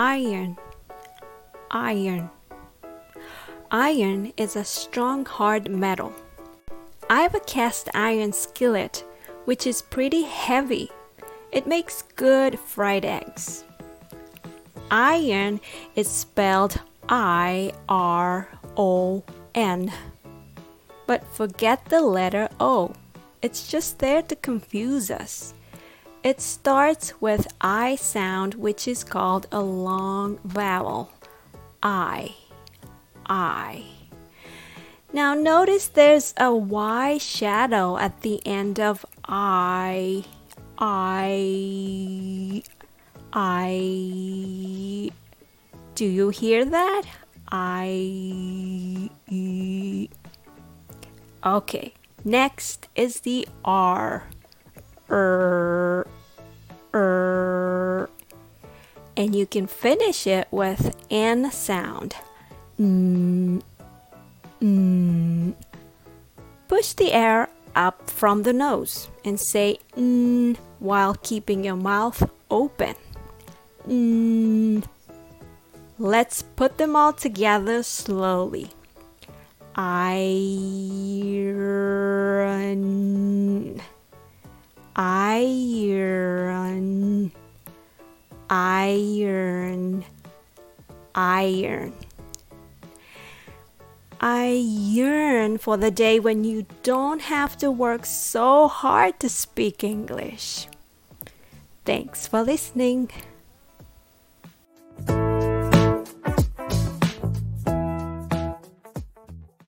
Iron, iron. Iron is a strong, hard metal. I have a cast iron skillet, which is pretty heavy. It makes good fried eggs. Iron is spelled I R O N. But forget the letter O. It's just there to confuse us. It starts with I sound, which is called a long vowel. I. I. Now notice there's a Y shadow at the end of I. I. I. Do you hear that? I. Okay, next is the R. Er. And you can finish it with N sound. Mm, mm. Push the air up from the nose and say mm while keeping your mouth open. Let's put them all together slowly. Iron, iron, iron, iron. I yearn for the day when you don't have to work so hard to speak English. Thanks for listening.